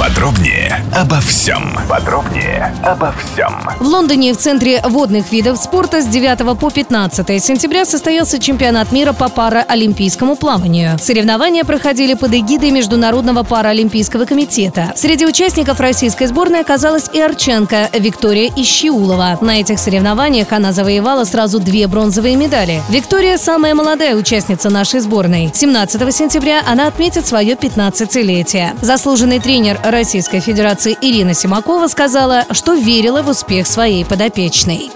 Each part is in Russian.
Подробнее обо всем. Подробнее обо всем. В Лондоне в Центре водных видов спорта с 9 по 15 сентября состоялся чемпионат мира по параолимпийскому плаванию. Соревнования проходили под эгидой Международного параолимпийского комитета. Среди участников российской сборной оказалась и арчанка Виктория Ищиулова. На этих соревнованиях она завоевала сразу две бронзовые медали. Виктория – самая молодая участница нашей сборной. 17 сентября она отметит свое 15-летие. Заслуженный тренер Российской Федерации Ирина Симакова сказала, что верила в успех своей подопечной.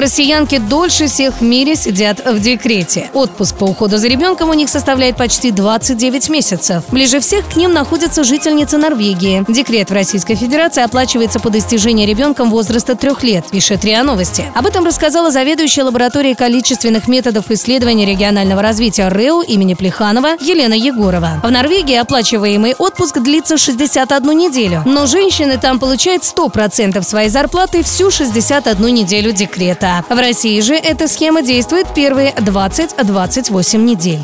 Россиянки дольше всех в мире сидят в декрете. Отпуск по уходу за ребенком у них составляет почти 29 месяцев. Ближе всех к ним находится жительница Норвегии. Декрет в Российской Федерации оплачивается по достижении ребенком возраста трех лет, пишет РИА Новости. Об этом рассказала заведующая лабораторией количественных методов исследования регионального развития РЭУ имени Плеханова Елена Егорова. В Норвегии оплачиваемый отпуск длится 61 неделю, но женщины там получают 100% своей зарплаты всю 61 неделю декрета. В России же эта схема действует первые 20-28 недель.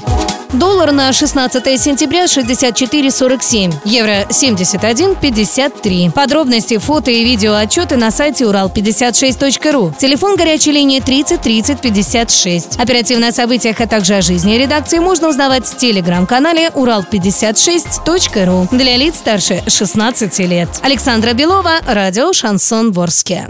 Доллар на 16 сентября 64,47, евро 71,53. Подробности, фото и видео отчеты на сайте урал56.ру. Телефон горячей линии 30 30 56. Оперативно о событиях, а также о жизни редакции можно узнавать в телеграм-канале урал56.ру для лиц старше 16 лет. Александра Белова, радио «Шансон Ворске».